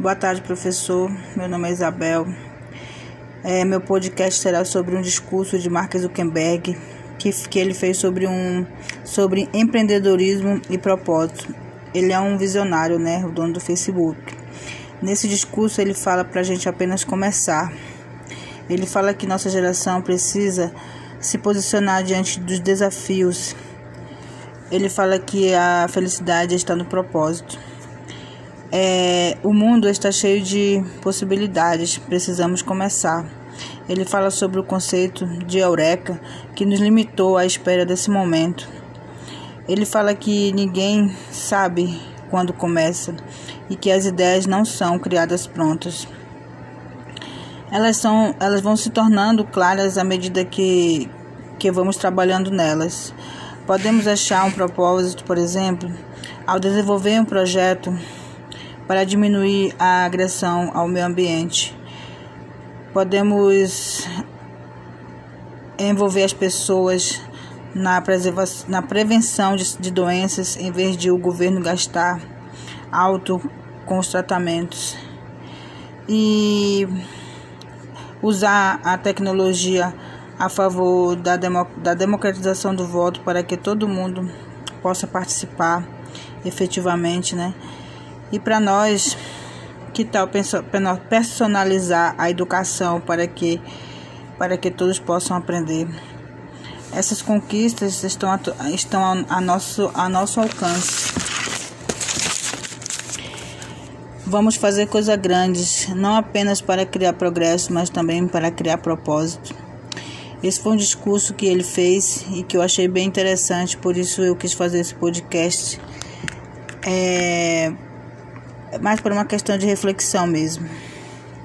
Boa tarde, professor. Meu nome é Isabel. É, meu podcast será sobre um discurso de Mark Zuckerberg que, que ele fez sobre um sobre empreendedorismo e propósito. Ele é um visionário, né, o dono do Facebook. Nesse discurso ele fala para a gente apenas começar. Ele fala que nossa geração precisa se posicionar diante dos desafios. Ele fala que a felicidade está no propósito. É, o mundo está cheio de possibilidades, precisamos começar. Ele fala sobre o conceito de eureka que nos limitou à espera desse momento. Ele fala que ninguém sabe quando começa e que as ideias não são criadas prontas. Elas, são, elas vão se tornando claras à medida que, que vamos trabalhando nelas. Podemos achar um propósito, por exemplo, ao desenvolver um projeto para diminuir a agressão ao meio ambiente. Podemos envolver as pessoas na, na prevenção de, de doenças em vez de o governo gastar alto com os tratamentos. E usar a tecnologia a favor da, da democratização do voto para que todo mundo possa participar efetivamente, né? E para nós, que tal personalizar a educação para que para que todos possam aprender? Essas conquistas estão estão a nosso a nosso alcance. Vamos fazer coisas grandes, não apenas para criar progresso, mas também para criar propósito. Esse foi um discurso que ele fez e que eu achei bem interessante, por isso eu quis fazer esse podcast. É mais por uma questão de reflexão mesmo.